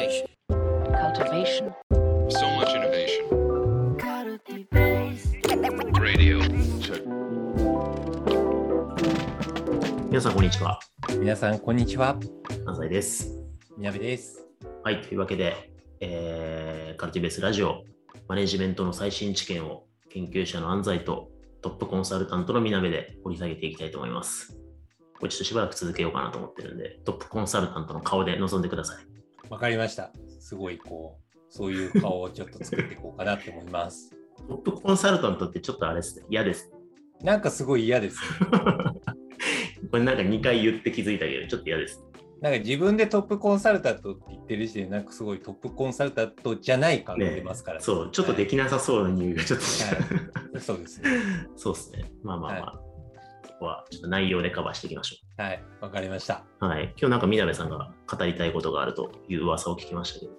Cultivation. cultivation, So much innovation. Radio. Check. 皆さん、こんにちは。皆さん、こんにちは。安西です。みなべです。はい、というわけで、えーカルティベースラジオ、マネジメントの最新知見を研究者の安西とトップコンサルタントのみなべで掘り下げていきたいと思います。これちょっとしばらく続けようかなと思ってるんで、トップコンサルタントの顔で臨んでください。わかりました。すごい、こう、そういう顔をちょっと作っていこうかなって思います。トップコンサルタントってちょっとあれですね、嫌です。なんかすごい嫌ですね。これなんか2回言って気づいたけど、ちょっと嫌です。なんか自分でトップコンサルタントって言ってる時点で、なんかすごいトップコンサルタントじゃない感が出ますから、そう、ちょっとできなさそうな匂いがちょっと、はいそうですね。そうですね。まあまあまあ、そこはちょっと内容でカバーしていきましょはい、わかりました。う。はい。今日なんかみなべさんが語りたいことがあるという噂を聞きましたけど。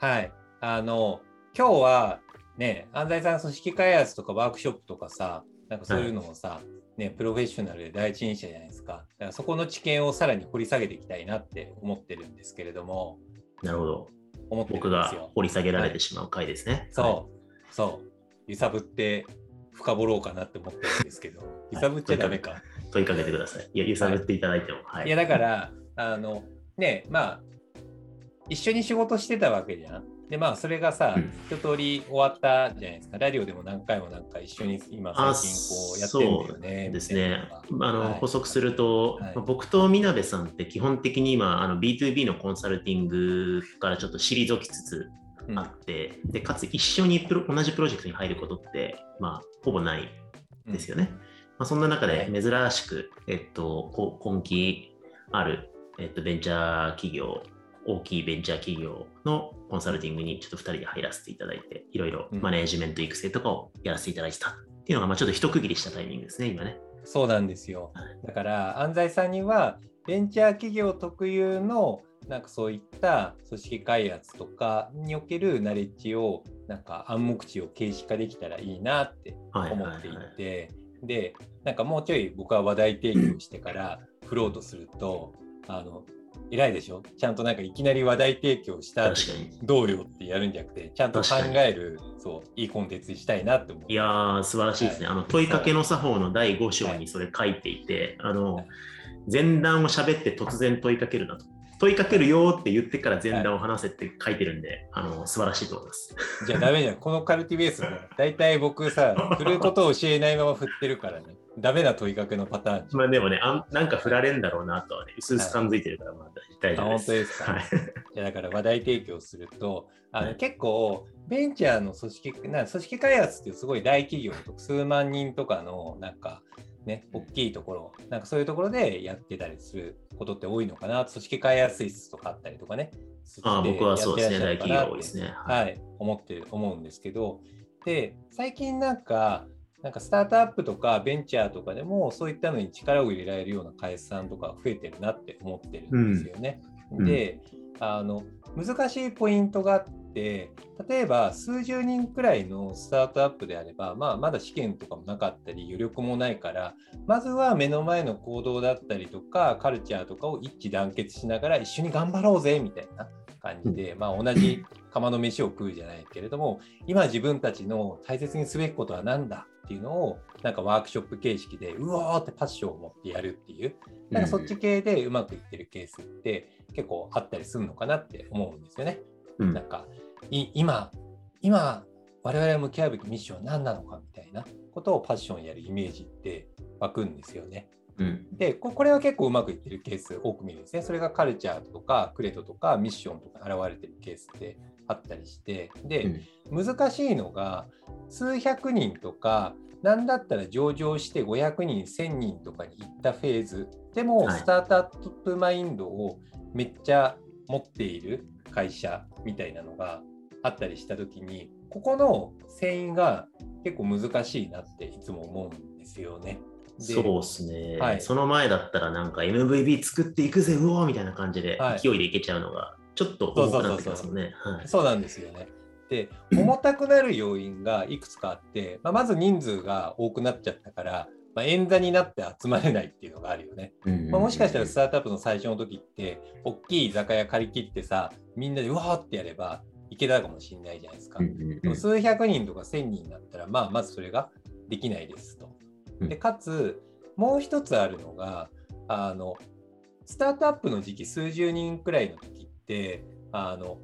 はい。あの、今日はね、安西さん組織開発とかワークショップとかさ、なんかそういうのをさ、ね、プロフェッショナルで第一人者じゃないですか。だからそこの知見をさらに掘り下げていきたいなって思ってるんですけれども、なるほど。思ってるん僕がですよ。掘り下げられてしまう回ですね。そう、そう。揺さぶって深掘ろうかなって思ってるんですけど、揺さぶっちゃダメか。問いかけてください。いや、揺さぶっていただいても。はい。いやだからあのねまあ一緒に仕事してたわけじゃん。でまあそれがさ、うん一通り終わったじゃないですか。ラジオでも何回も何回一緒に今最あ近こうやってるんだよね。ですね。あの、はい補足すると、はいまあ僕とみなべさんって基本的に今、あの B2B のコンサルティングからちょっと退きつつうんあって、で、かつ一緒にプロ同じプロジェクトに入ることって、まあ、ほぼないですよね。まあ、そんな中で珍しく、えっと、こ今期ある、えっと、ベンチャー企業、大きいベンチャー企業のコンサルティングにちょっと2人で入らせていただいて、いろいろうんマネージメント育成とかをやらせていただいてたっていうのが、まあ、ちょっと一区切りしたタイミングですね、今ね。そうなんですよはい。だから安西さんにはベンチャー企業特有のなんかそういった組織開発とかにおけるナレッジをなんか暗黙知を形式化できたらいいなってはい思っていはいはい。て、でなんかもうちょい僕は話題提供してから振ろうとするとあの偉いでしょ？ちゃんとなんかいきなり話題提供した後確かにどうよってやるんじゃなくてちゃんと考えるそういいコンテンツにしたいなって思う。いやー、素晴らしいですね。はいあの問いかけの作法の第5章にそれ書いていて、あの前段を喋って突然問いかけるなと。問いかけるよーって言ってから前段を話せって書いてるんで、あの素晴らしいと思います。じゃあダメじゃん。このカルティベースね、大体僕さ、振ることを教えないまま振ってるからね。ダメな問いかけのパターン。まあでもね、あんなんか振られんだろうなとはね、薄々感づいてるから、まあ大丈あ夫です。本当ですか。はい。いやだから話題提供すると、あのはい結構ベンチャーの組織な組織開発ってすごい大企業とか数万人とかのなんかね、大きいところ、なんかそういうところでやってたりすることって多いのかな、組織開発室とかあったりとかね。ああ僕はそうですね、大やってらっしゃるかなって企業多いですね。はい、思ってる思うんですけど、で、最近なんか、なんかスタートアップとかベンチャーとかでもそういったのに力を入れられるような会社さんとか増えてるなって思ってるんですよね。うん。で、あの難しいポイントがあって、例えば数十人くらいのスタートアップであれば、まあ、まだ試験とかもなかったり余力もないから、まずは目の前の行動だったりとかカルチャーとかを一致団結しながら一緒に頑張ろうぜみたいな感じで、まあ、同じ釜の飯を食うじゃないけれども今自分たちの大切にすべきことは何だっていうのをなんかワークショップ形式でうおーってパッションを持ってやるっていうなんかそっち系でうまくいってるケースって結構あったりするのかなって思うんですよね。うんなんかい今今我々が向き合うべきミッションは何なのかみたいなことをパッションやるイメージって湧くんですよね。うん。でここれは結構うまくいってるケース多く見るんですね。それがカルチャーとかクレドとかミッションとか現れてるケースってあったりしてで、難しいのが数百人とか何だったら上場して500人1000人とかに行ったフェーズでもはいスタートアップマインドをめっちゃ持っている会社みたいなのがあったりした時にここの遷移が結構難しいなっていつも思うんですよね。でそうですね、はいその前だったらなんか MVB 作っていくぜ、うおーみたいな感じではい勢いでいけちゃうのが、ちょっと重くなってきますもんね。はいそうなんですよね。で、重たくなる要因がいくつかあって、まあ、まず人数が多くなっちゃったから、まあ、演座になって集まれないっていうのがあるよね。まあ、もしかしたらスタートアップの最初の時って、大きい居酒屋借り切ってさ、みんなでうわーってやればいけたかもしれないじゃないですか。でも数百人とか千人だったら、まあ、まずそれができないですと。うんでかつ、もう一つあるのが、あのスタートアップの時期、数十人くらいの時って、あの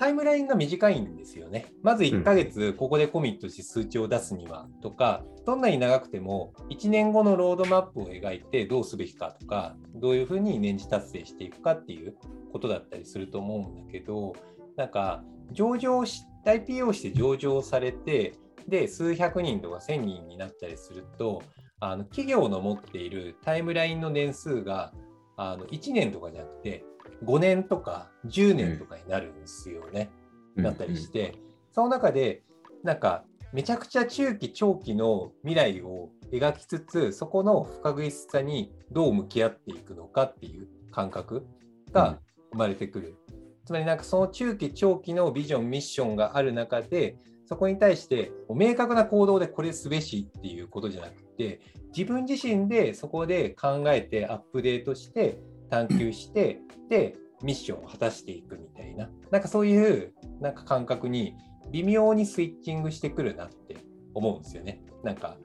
タイムラインが短いんですよね。まず1ヶ月、ここでコミットして数値を出すにはとか、どんなに長くても、1年後のロードマップを描いてどうすべきかとか、どういうふうに年次達成していくかっていうことだったりすると思うんだけど、なんか、上場し、IPO して上場されて、で、数百人とか千人になったりすると、あの企業の持っているタイムラインの年数があの1年とかじゃなくて5年とか10年とかになるんですよね。だったりして、その中でなんかめちゃくちゃ中期長期の未来を描きつつそこの不確実さにどう向き合っていくのかっていう感覚が生まれてくる。つまりなんかその中期長期のビジョンミッションがある中でそこに対して明確な行動でこれすべしっていうことじゃなくて自分自身でそこで考えてアップデートして探求してでミッションを果たしていくみたいな。なんかそういうなんか感覚に微妙にスイッチングしてくるなって思うんですよね。なんか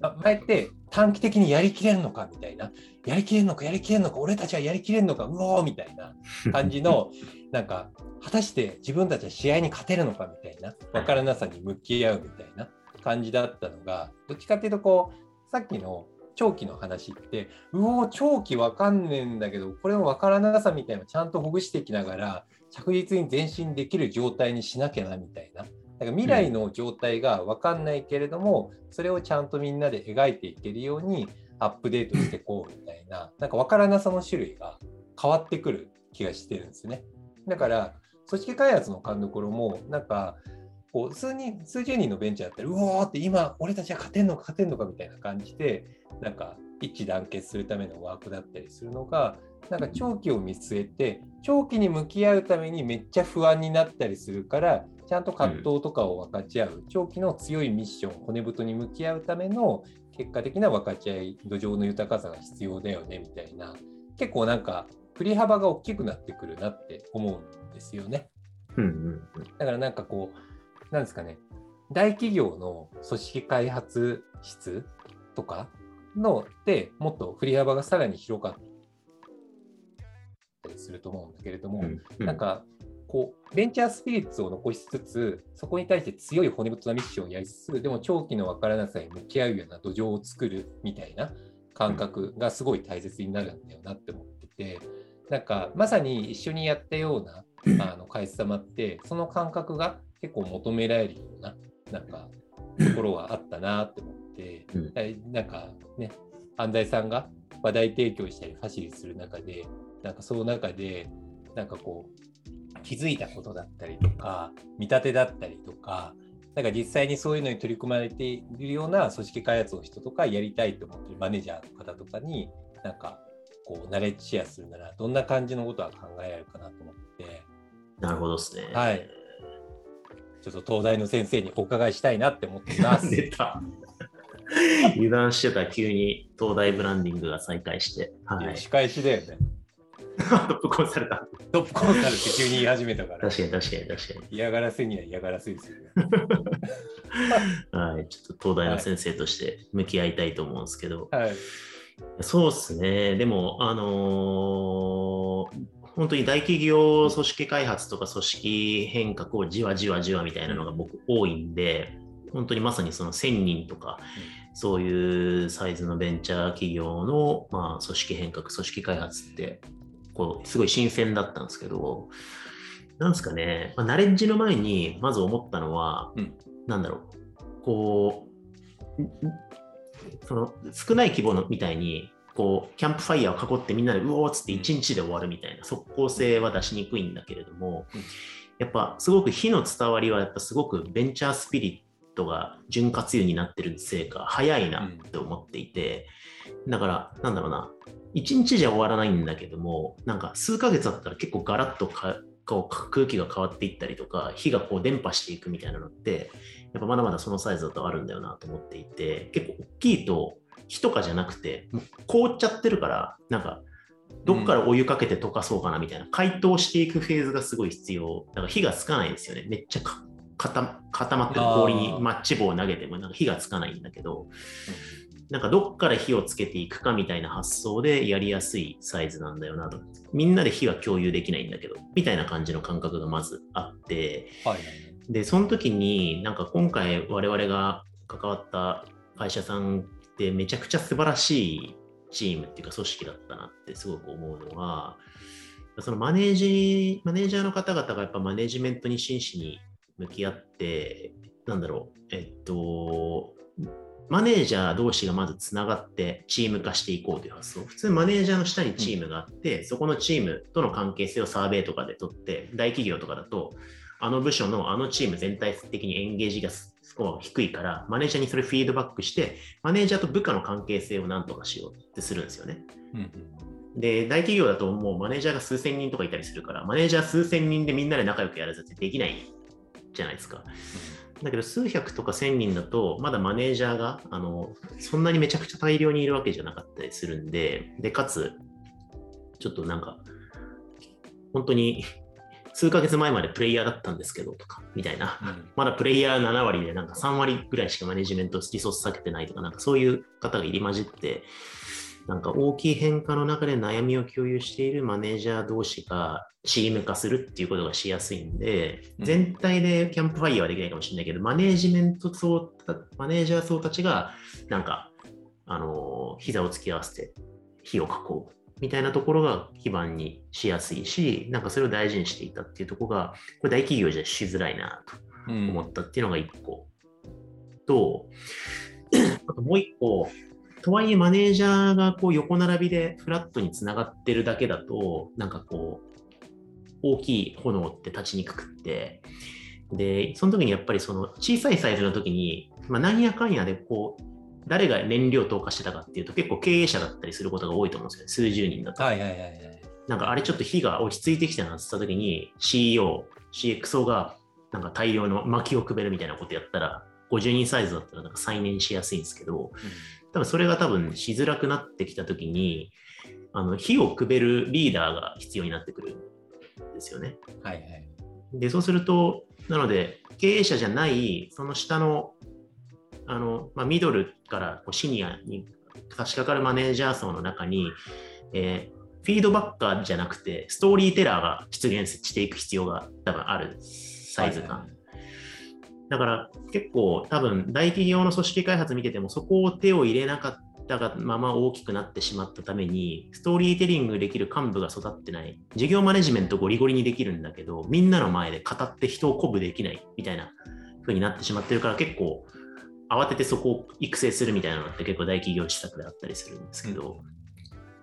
あ前って短期的にやりきれるのかみたいな。やりきれるのかやりきれるのか俺たちはやりきれるのかうおーみたいな感じの なんか果たして自分たちは試合に勝てるのかみたいな。分からなさに向き合うみたいな感じだったのがどっちかっていうとこうさっきの長期の話ってうお長期分かんねえんだけどこれも分からなさみたいなちゃんとほぐしていきながら着実に前進できる状態にしなきゃなみたいな。だから未来の状態が分かんないけれども、それをちゃんとみんなで描いていけるようにアップデートしていこうみたいな、なんか分からなさの種類が変わってくる気がしてるんですね。だから、組織開発の勘どころも、なんか、こう数人数十人のベンチャーだったら、うおーって今、俺たちは勝てんのか勝てんのかみたいな感じで、なんか一致団結するためのワークだったりするのが、なんか長期を見据えて、長期に向き合うためにめっちゃ不安になったりするから、ちゃんと葛藤とかを分かち合う、長期の強いミッション、骨太に向き合うための結果的な分かち合い、土壌の豊かさが必要だよねみたいな、結構なんか振り幅が大きくなってくるなって思うんですよね。うんうんだからなんかこう、なんですかね、大企業の組織開発室とかのでもっと振り幅がさらに広かったりすると思うんだけれども、うんうん。なんかこうベンチャースピリッツを残しつつ、そこに対して強い骨太なミッションをやりつつ、でも長期の分からなさに向き合うような土壌を作るみたいな感覚がすごい大切になるんだよなって思ってて、なんかまさに一緒にやったようなあの会社様って、その感覚が結構求められるようななんかところはあったなって思って、うんえなんかね、安西さんが話題提供したりファシリする中で、なんかその中で、なんかこう、気づいたことだったりとか、見立てだったりとか、なんか実際にそういうのに取り組まれているような組織開発の人とか、やりたいと思ってるマネージャーの方とかに、なんかこう、ナレッジシェアするなら、どんな感じのことは考えられるかなと思って、なるほどですね。はい。ちょっと東大の先生にお伺いしたいなって思っています。出た。油断してたら急に東大ブランディングが再開して、はい。仕返しだよね。トップコンサルタ。トップコンサルって急に言い始めたから。確かに確かに確かに。嫌がらせには嫌がらせですよね。はい。ちょっと東大の先生として向き合いたいと思うんですけど、はい。そうですね。でも、あのー本当に大企業組織開発とか組織変革をじわじわじわみたいなのが僕多いんで、本当にまさにその1000人とか、そういうサイズのベンチャー企業の、まあ、組織変革、組織開発って、こう、すごい新鮮だったんですけど、なんですかね、まあ、ナレッジの前にまず思ったのは、うん。なんだろう、こう、その少ない規模のみたいに、こう、キャンプファイヤーを囲ってみんなでうおーっつって1日で終わるみたいな即効性は出しにくいんだけれども、うん。やっぱすごく火の伝わりはやっぱすごくベンチャースピリットが潤滑油になってるせいか早いなって思っていて、だからなんだろうな1日じゃ終わらないんだけどもなんか数ヶ月あったら結構ガラッとかこう空気が変わっていったりとか、火がこう伝播していくみたいなのって、やっぱまだまだそのサイズだとあるんだよなと思っていて、結構大きいと火とかじゃなくて、もう凍っちゃってるから、なんか、どっからお湯かけて溶かそうかなみたいな、解凍していくフェーズがすごい必要。だから火がつかないですよね。めっちゃか固固まってる氷にマッチ棒を投げてもなんか火がつかないんだけど、なんかどっから火をつけていくかみたいな発想でやりやすいサイズなんだよなと。みんなで火は共有できないんだけど、みたいな感じの感覚がまずあって、はいはいで、その時になんか今回我々が関わった会社さんってめちゃくちゃ素晴らしいチームっていうか組織だったなってすごく思うのは、そのマネージ、マネージャーの方々がやっぱマネジメントに真摯に向き合って、なんだろう、えっと、マネージャー同士がまずつながってチーム化していこうという発想。普通マネージャーの下にチームがあって、そこのチームとの関係性をサーベイとかで取って、大企業とかだと、あの部署のあのチーム全体的にエンゲージがスコアが低いから、マネージャーにそれフィードバックして、マネージャーと部下の関係性をなんとかしようってするんですよね。うんうんで、大企業だともうマネージャーが数千人とかいたりするから、マネージャー数千人でみんなで仲良くやるってできないじゃないですか。だけど数百とか千人だと、まだマネージャーがあのそんなにめちゃくちゃ大量にいるわけじゃなかったりするんで、で、かつ、ちょっとなんか、本当に数ヶ月前までプレイヤーだったんですけどとか、みたいな。うん。まだプレイヤー7割でなんか3割ぐらいしかマネジメントリソース避けてないとか、なんかそういう方が入り混じって、なんか大きい変化の中で悩みを共有しているマネージャー同士がチーム化するっていうことがしやすいんで、うん。全体でキャンプファイヤーはできないかもしれないけど、マネージメント層た、マネージャー層たちが、なんか、あのー膝を突き合わせて火を囲うみたいなところが基盤にしやすいし、なんかそれを大事にしていたっていうところが、これ大企業じゃしづらいなと思ったっていうのが一個。と、あともう一個、とはいえマネージャーがこう横並びでフラットにつながってるだけだと、なんかこう、大きい炎って立ちにくくって、で、その時にやっぱりその小さいサイズの時に、まあ、何やかんやでこう、誰が燃料投下してたかっていうと結構経営者だったりすることが多いと思うんですよね。数十人だと。はいはいはいはい。なんかあれちょっと火が落ち着いてきたなって言った時に CEO、CXO がなんか大量の薪をくべるみたいなことやったら、50人サイズだったらなんか再燃しやすいんですけど、多分それが多分しづらくなってきた時に、あの火をくべるリーダーが必要になってくるんですよね。うんはいはい。で、そうすると、なので、経営者じゃない、その下の、あの、まあ、ミドルからこうシニアに差し掛かるマネージャー層の中に、えーフィードバッカーじゃなくて、ストーリーテラーが出現していく必要が多分あるサイズ感。だから結構多分大企業の組織開発見ててもそこを手を入れなかったがまま大きくなってしまったためにストーリーテリングできる幹部が育ってない事業マネジメントゴリゴリにできるんだけどみんなの前で語って人を鼓舞できないみたいな風になってしまってるから結構慌ててそこを育成するみたいなのって結構大企業施策であったりするんですけど、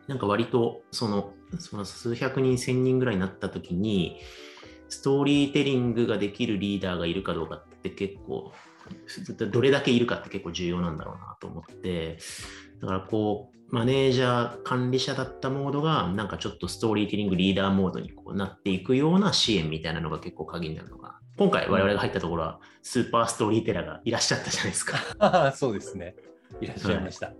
なんか割とそのその数百人、千人ぐらいになった時に、ストーリーテリングができるリーダーがいるかどうかって結構、どれだけいるかって結構重要なんだろうなと思って、だからこう、マネージャー、管理者だったモードが、なんかちょっとストーリーテリングリーダーモードにこうなっていくような支援みたいなのが結構鍵になるのかな。今回我々が入ったところは、スーパーストーリーテラーがいらっしゃったじゃないですか。あ そうですね。いらっしゃいました。だ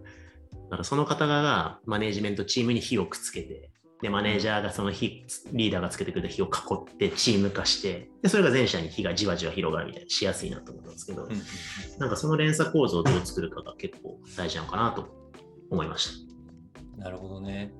からその方がマネージメントチームに火をくっつけて、で、マネージャーがその火、リーダーがつけてくれた火を囲ってチーム化して、で、それが全社に火がじわじわ広がるみたいなしやすいなと思ったんですけど、うんうんなんかその連鎖構造をどう作るかが結構大事なのかなと思いましなるほどね。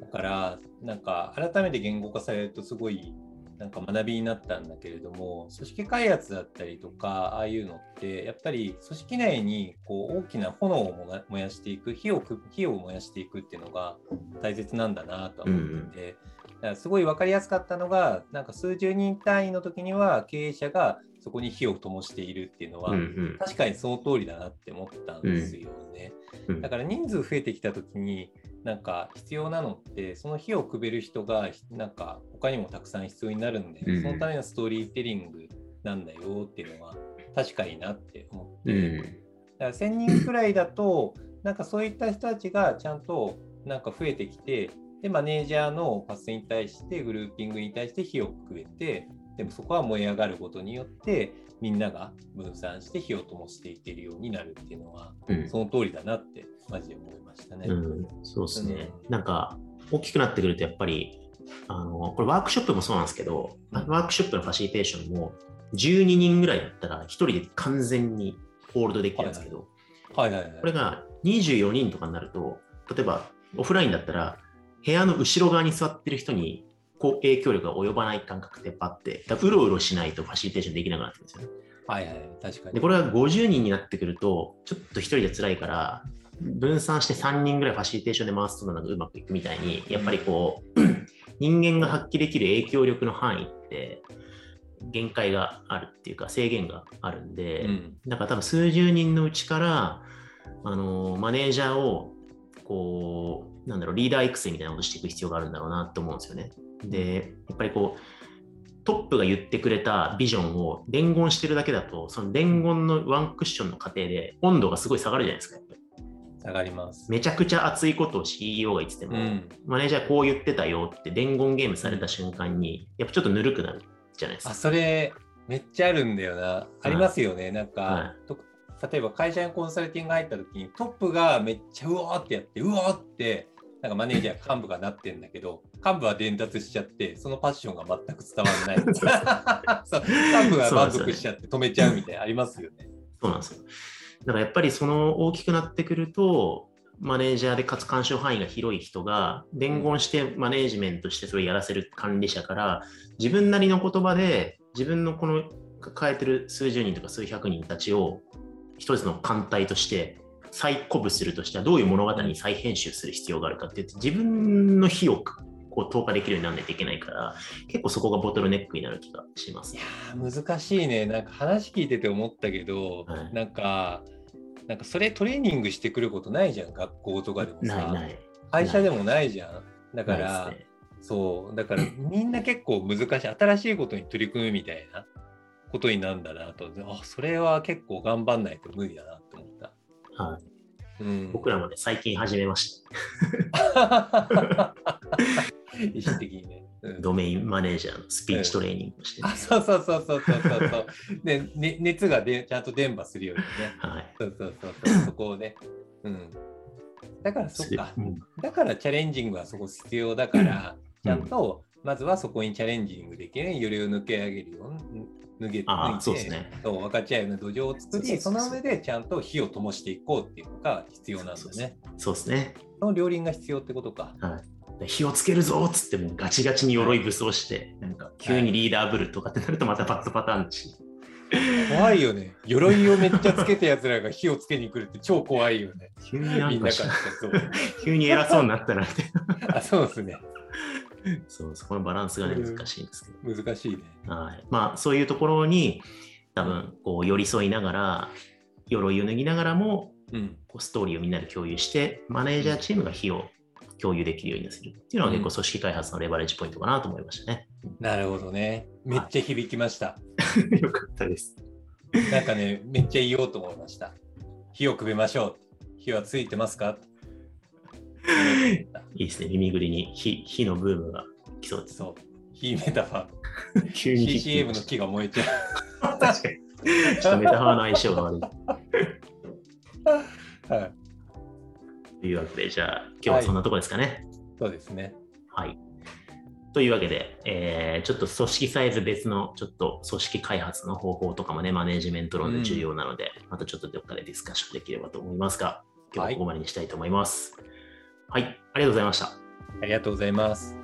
だから、なんか改めて言語化されるとすごいなんか学びになったんだけれども、組織開発だったりとか、ああいうのって、やっぱり組織内にこう大きな炎を燃やしていく火をく、火を燃やしていくっていうのが大切なんだなとは思っていて、だからすごい分かりやすかったのが、なんか数十人単位の時には経営者がそこに火を灯しているっていうのは、た。うんうん。確かにその通りだなって思ったんですよね。うんだから人数増えてきた時になんか必要なのってその火をくべる人がなんか他にもたくさん必要になるんで、うん。そのためのストーリーテリングなんだよっていうのは確かになって思って、うん。だから1000人くらいだとなんかそういった人たちがちゃんとなんか増えてきてで、マネージャーのパスに対して、グルーピングに対して火をくべて、でもそこは燃え上がることによって、みんなが分散して火を灯していけるようになるっていうのは、うん。その通りだなって、マジで思いましたね。うん、そうですね。うなんか、大きくなってくると、やっぱり、あの、これワークショップもそうなんですけど、うんワークショップのファシリテーションも、12人ぐらいだったら、1人で完全にホールドできるんですけど、はいはいはい。これが24人とかになると、例えばオフラインだったら、部屋の後ろ側に座ってる人にこう影響力が及ばない感覚ってやっぱあって、だうろうろしないとファシリテーションできなくなってくるんですよね。はいはい、確かに。で、これが50人になってくると、ちょっと1人で辛いから、分散して3人ぐらいファシリテーションで回すとなんかうまくいくみたいに、やっぱりこう、人間が発揮できる影響力の範囲って、限界があるっていうか制限があるんで、うんだから多分数十人のうちから、あのマネージャーをこうなんだろうリーダー育成みたいなことしていく必要があるんだろうなと思うんですよね。でやっぱりこうトップが言ってくれたビジョンを伝言してるだけだとその伝言のワンクッションの過程で温度がすごい下がるじゃないですか。やっぱり下がります。めちゃくちゃ熱いことを CEO が言ってても、うん。マネージャーこう言ってたよって伝言ゲームされた瞬間にやっぱちょっとぬるくなるじゃないですあ、か。それ、めっちゃあるんだよな。ありますよね。なんか、はと例えば会社にコンサルティング入った時にトップがめっちゃうわーってやって、うわーって、なんかマネージャー幹部がなってんだけど、幹部は伝達しちゃって、そのパッションが全く伝わらない。そう幹部が満足しちゃって止めちゃうみたいなありますよね。そうなんですよ。だからやっぱりその大きくなってくると、マネージャーでかつ干渉範囲が広い人が伝言してマネージメントしてそれをやらせる管理者から自分なりの言葉で自分のこの抱えてる数十人とか数百人たちを一つの艦隊として再鼓舞するとしてはどういう物語に再編集する必要があるかって言って自分の火をこう投下できるようにならないといけないから結構そこがボトルネックになる気がしますい。やー難しいね。なんか話聞いてて思ったけど、はいなんか、なんかそれトレーニングしてくることないじゃん、学校とかでもさ。ない。会社でもないじゃん。だから、ねそう、だからみんな結構難しい、新しいことに取り組むみたいなことになるんだなと、あそれは結構頑張んないと無理だなと思った。はいうん、僕らもね、最近始めまし 意識的にね。ドメインマネージャーのスピーチトレーニングをして、あそうそうそうそうそうそうそう。で、ね、熱がでちゃんと伝播するようにね。はい。そうそうそうそう、そこをね。うん。だからそっか。うんだからチャレンジングはそこ必要だから、うんちゃんとまずはそこにチャレンジングできるように、よりを抜け上げるように、抜けああ、抜いてそうですね。そう分かち合うような土壌を作り、その上でちゃんと火を灯していこうっていうのが必要なんだそうそうね。そうですね。その両輪が必要ってことか。はい。火をつけるぞっつってもうガチガチに鎧武装して、なんか急にリーダーブルとかってなるとまたバッドパターンだし。怖いよね。鎧をめっちゃつけたやつらが火をつけに来るって超怖いよね。急になんか 急に偉そうになったなみたいな。そう。あ、そうですね。そう、そこのバランスがね、難しいんですけど。難しいね。はい。まあ、そういうところに、多分、こう、寄り添いながら、鎧を脱ぎながらも、うん。こうストーリーをみんなで共有して、マネージャーチームが火を共有できるようにするっていうのは結構組織開発のレバレッジポイントかなと思いましたね。なるほどね。めっちゃ響きました。よかったです。なんかね、めっちゃ言おうと思いました。火をくべましょう。火はついてますか？いいですね。耳ぐりに火火のブームが来そうです。そう。火メタファ 急にー。火 CCM の木が燃えちゃ確かに。ちょっとメタファーの相性が悪い。う。はい。というわけで、じゃあ、今日はそんなところですかね。そうですね。はい。というわけで、えーちょっと組織サイズ別のちょっと組織開発の方法とかもね、マネージメント論で重要なので、またちょっとどっかでディスカッションできればと思いますが、今日はここまでにしたいと思います。はい、ありがとうございました。ありがとうございます。